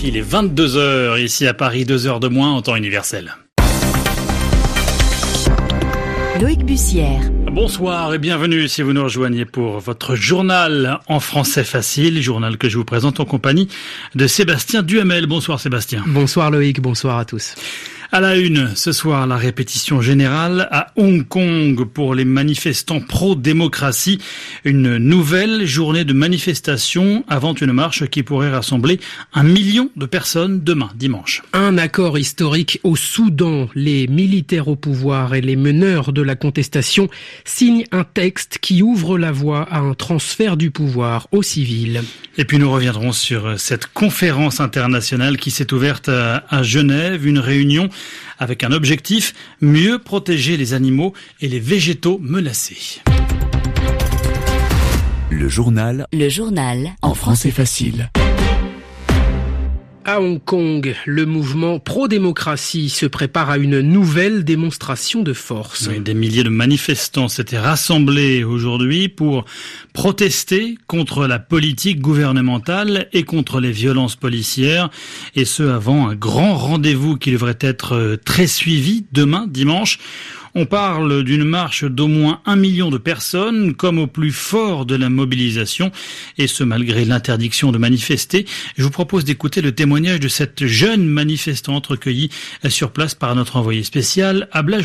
RFI, les 22h, ici à Paris, 2 heures de moins en temps universel. Loïc Bussière. Bonsoir et bienvenue si vous nous rejoignez pour votre journal en français facile, journal que je vous présente en compagnie de Sébastien Duhamel. Bonsoir Sébastien. Bonsoir Loïc, bonsoir à tous. À la une, ce soir, la répétition générale à Hong Kong pour les manifestants pro-démocratie. Une nouvelle journée de manifestation avant une marche qui pourrait rassembler un million de personnes demain, dimanche. Un accord historique au Soudan. Les militaires au pouvoir et les meneurs de la contestation signent un texte qui ouvre la voie à un transfert du pouvoir aux civils. Et puis nous reviendrons sur cette conférence internationale qui s'est ouverte à Genève, une réunion avec un objectif, mieux protéger les animaux et les végétaux menacés. Le journal. Le journal. En français facile. À Hong Kong, le mouvement pro-démocratie se prépare à une nouvelle démonstration de force. des milliers de manifestants s'étaient rassemblés aujourd'hui pour protester contre la politique gouvernementale et contre les violences policières, et ce avant un grand rendez-vous qui devrait être très suivi demain, dimanche. On parle d'une marche d'au moins un million de personnes, comme au plus fort de la mobilisation, et ce malgré l'interdiction de manifester. Je vous propose d'écouter le témoignage de cette jeune manifestante recueillie sur place par notre envoyé spécial, Abla.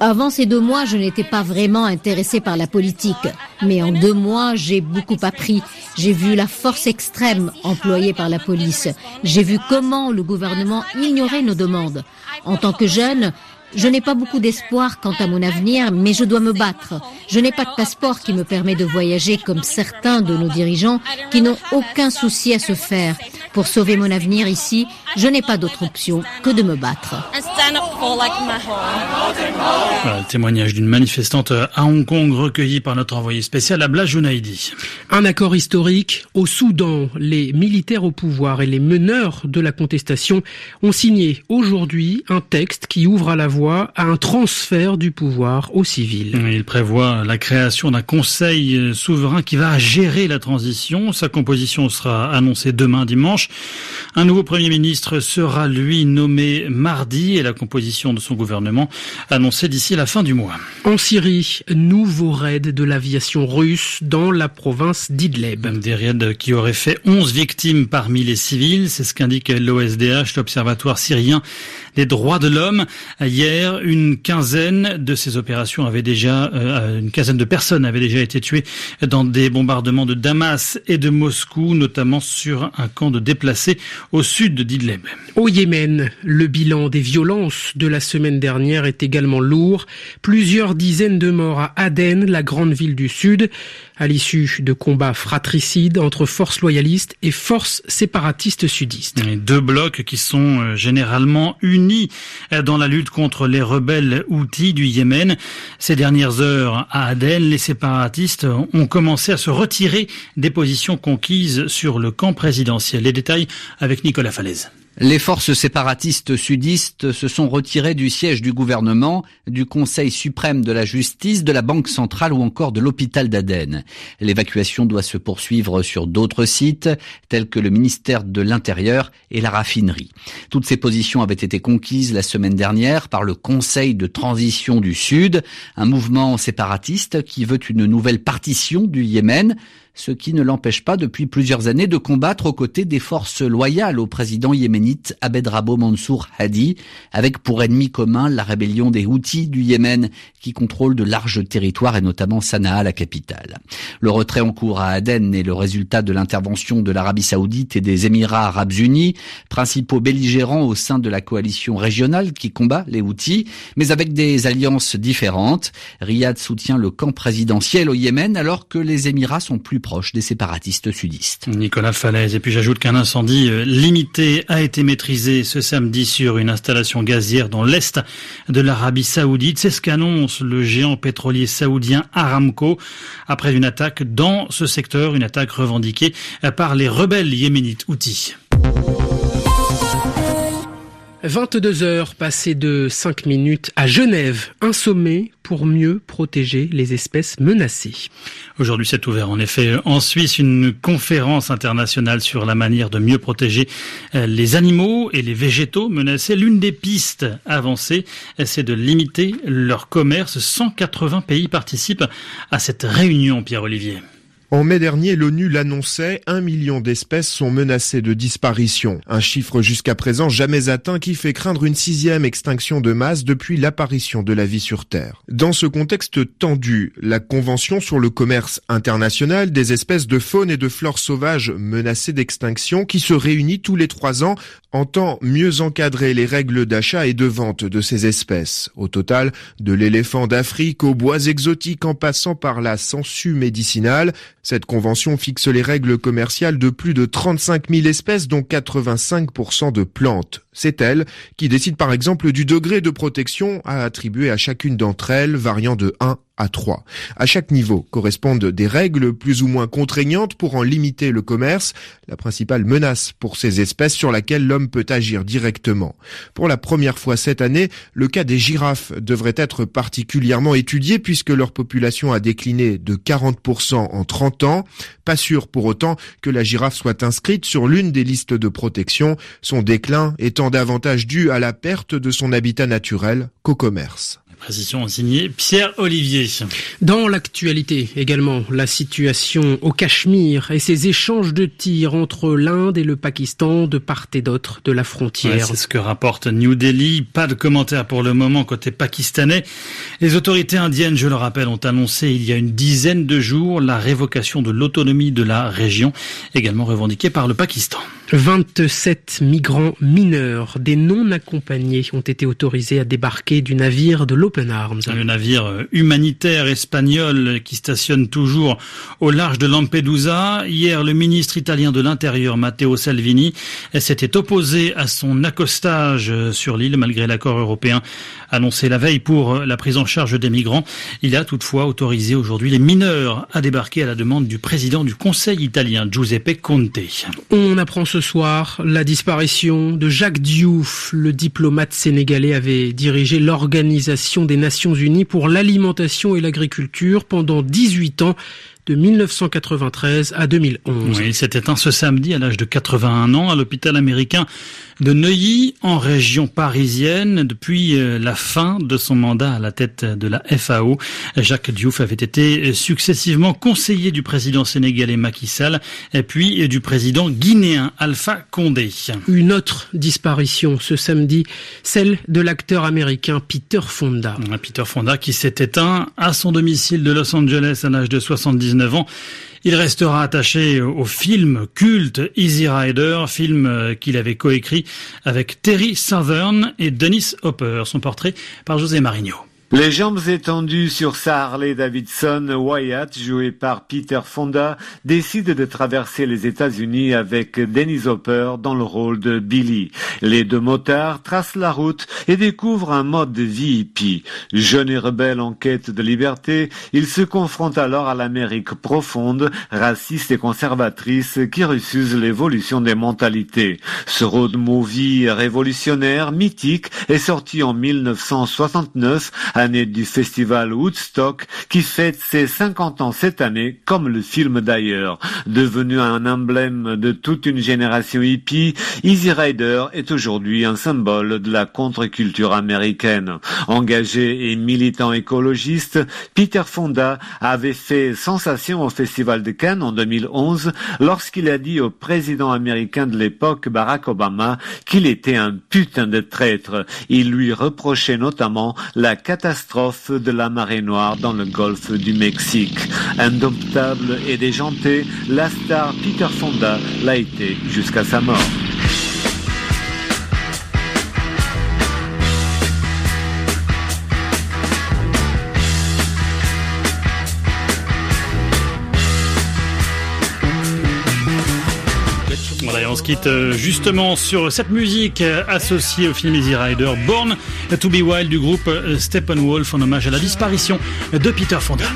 Avant ces deux mois, je n'étais pas vraiment intéressée par la politique. Mais en deux mois, j'ai beaucoup appris. J'ai vu la force extrême employée par la police. J'ai vu comment le gouvernement ignorait nos demandes. En tant que jeune, je n'ai pas beaucoup d'espoir quant à mon avenir, mais je dois me battre. Je n'ai pas de passeport qui me permet de voyager comme certains de nos dirigeants qui n'ont aucun souci à se faire. Pour sauver mon avenir ici, je n'ai pas d'autre option que de me battre. Le témoignage d'une manifestante à Hong Kong recueilli par notre envoyé spécial Abla Jounaidi. Un accord historique au Soudan. Les militaires au pouvoir et les meneurs de la contestation ont signé aujourd'hui un texte qui ouvre à la voie à un transfert du pouvoir aux civils. Il prévoit la création d'un conseil souverain qui va gérer la transition. Sa composition sera annoncée demain dimanche. Un nouveau Premier ministre sera, lui, nommé mardi et la composition de son gouvernement annoncée d'ici la fin du mois. En Syrie, nouveau raid de l'aviation russe dans la province d'Idleb. Des raids qui auraient fait 11 victimes parmi les civils, c'est ce qu'indique l'OSDH, l'Observatoire syrien des droits de l'homme. Hier, une quinzaine de ces opérations avaient déjà, euh, une quinzaine de personnes avaient déjà été tuées dans des bombardements de Damas et de Moscou, notamment sur un camp de déplacés au sud d'Idleb. Au Yémen, le bilan des violences de la semaine dernière est également lourd. Plusieurs dizaines de morts à Aden, la grande ville du sud, à l'issue de combats fratricides entre forces loyalistes et forces séparatistes sudistes. deux blocs qui sont euh, généralement unis euh, dans la lutte contre les rebelles houthis du Yémen. Ces dernières heures à Aden, les séparatistes ont commencé à se retirer des positions conquises sur le camp présidentiel. Les détails avec Nicolas Falaise. Les forces séparatistes sudistes se sont retirées du siège du gouvernement, du Conseil suprême de la justice, de la Banque centrale ou encore de l'hôpital d'Aden. L'évacuation doit se poursuivre sur d'autres sites, tels que le ministère de l'Intérieur et la raffinerie. Toutes ces positions avaient été conquises la semaine dernière par le Conseil de transition du Sud, un mouvement séparatiste qui veut une nouvelle partition du Yémen, ce qui ne l'empêche pas depuis plusieurs années de combattre aux côtés des forces loyales au président yéménite Abed Rabo Mansour Hadi, avec pour ennemi commun la rébellion des Houthis du Yémen, qui contrôle de larges territoires et notamment Sanaa, la capitale. Le retrait en cours à Aden est le résultat de l'intervention de l'Arabie saoudite et des Émirats arabes unis, principaux belligérants au sein de la coalition régionale qui combat les Houthis, mais avec des alliances différentes. Riyad soutient le camp présidentiel au Yémen alors que les Émirats sont plus proche des séparatistes sudistes. Nicolas Falaise. Et puis j'ajoute qu'un incendie euh, limité a été maîtrisé ce samedi sur une installation gazière dans l'est de l'Arabie saoudite. C'est ce qu'annonce le géant pétrolier saoudien Aramco après une attaque dans ce secteur, une attaque revendiquée par les rebelles yéménites houthis. 22 heures passées de 5 minutes à Genève, un sommet pour mieux protéger les espèces menacées. Aujourd'hui, c'est ouvert en effet en Suisse une conférence internationale sur la manière de mieux protéger euh, les animaux et les végétaux menacés. L'une des pistes avancées, c'est de limiter leur commerce. 180 pays participent à cette réunion, Pierre-Olivier. En mai dernier, l'ONU l'annonçait, un million d'espèces sont menacées de disparition. Un chiffre jusqu'à présent jamais atteint qui fait craindre une sixième extinction de masse depuis l'apparition de la vie sur Terre. Dans ce contexte tendu, la Convention sur le commerce international des espèces de faune et de flore sauvages menacées d'extinction qui se réunit tous les trois ans entend mieux encadrer les règles d'achat et de vente de ces espèces. Au total, de l'éléphant d'Afrique aux bois exotiques en passant par la sangsue médicinale, cette convention fixe les règles commerciales de plus de 35 000 espèces, dont 85% de plantes. C'est elle qui décide par exemple du degré de protection à attribuer à chacune d'entre elles, variant de 1 à 3. À chaque niveau correspondent des règles plus ou moins contraignantes pour en limiter le commerce, la principale menace pour ces espèces sur laquelle l'homme peut agir directement. Pour la première fois cette année, le cas des girafes devrait être particulièrement étudié puisque leur population a décliné de 40% en 30 ans. Pas sûr pour autant que la girafe soit inscrite sur l'une des listes de protection, son déclin étant davantage dû à la perte de son habitat naturel qu'au commerce. Précision signée Pierre Olivier. Dans l'actualité également, la situation au Cachemire et ses échanges de tirs entre l'Inde et le Pakistan de part et d'autre de la frontière. c'est ce que rapporte New Delhi. Pas de commentaires pour le moment côté pakistanais. Les autorités indiennes, je le rappelle, ont annoncé il y a une dizaine de jours la révocation de l'autonomie de la région, également revendiquée par le Pakistan. 27 migrants mineurs, des non accompagnés, ont été autorisés à débarquer du navire de l'Open Le navire humanitaire espagnol qui stationne toujours au large de Lampedusa. Hier, le ministre italien de l'Intérieur, Matteo Salvini, s'était opposé à son accostage sur l'île malgré l'accord européen annoncé la veille pour la prise en charge des migrants. Il a toutefois autorisé aujourd'hui les mineurs à débarquer à la demande du président du Conseil italien, Giuseppe Conte. On apprend ce soir la disparition de Jacques Diouf. Le diplomate sénégalais avait dirigé l'Organisation des Nations Unies pour l'alimentation et l'agriculture pendant 18 ans de 1993 à 2011. Oui, c'était un ce samedi à l'âge de 81 ans à l'hôpital américain de Neuilly en région parisienne depuis euh, la fin de son mandat à la tête de la FAO. Jacques Diouf avait été successivement conseiller du président sénégalais Macky Sall et puis du président guinéen Alpha Condé. Une autre disparition ce samedi, celle de l'acteur américain Peter Fonda. Peter Fonda qui s'est éteint à son domicile de Los Angeles à l'âge de 79 ans. Il restera attaché au film culte Easy Rider, film euh, qu'il avait coécrit avec Terry Southern et Dennis Hopper. Son portrait par José Marigno. Les jambes étendues sur sa Harley Davidson, Wyatt, joué par Peter Fonda, décide de traverser les États-Unis avec Dennis Hopper dans le rôle de Billy. Les deux motards tracent la route et découvrent un mode de vie hippie. Jeune et rebelle en quête de liberté, ils se confrontent alors à l'Amérique profonde, raciste et conservatrice qui refuse l'évolution des mentalités. Ce road movie révolutionnaire, mythique, est sorti en 1969 année du festival Woodstock qui fête ses 50 ans cette année, comme le film d'ailleurs. Devenu un emblème de toute une génération hippie, Easy Rider est aujourd'hui un symbole de la contre-culture américaine. Engagé et militant écologiste, Peter Fonda avait fait sensation au Festival de Cannes en 2011 lorsqu'il a dit au président américain de l'époque, Barack Obama, qu'il était un putain de traître. Il lui reprochait notamment la catastrophe catastrophe de la marée noire dans le golfe du Mexique. Indomptable et déjanté, la star Peter Fonda l'a été jusqu'à sa mort. On se quitte euh, justement sur cette musique euh, associée au film Easy Rider, Born to be Wild du groupe euh, Steppenwolf en hommage à la disparition de Peter Fonda.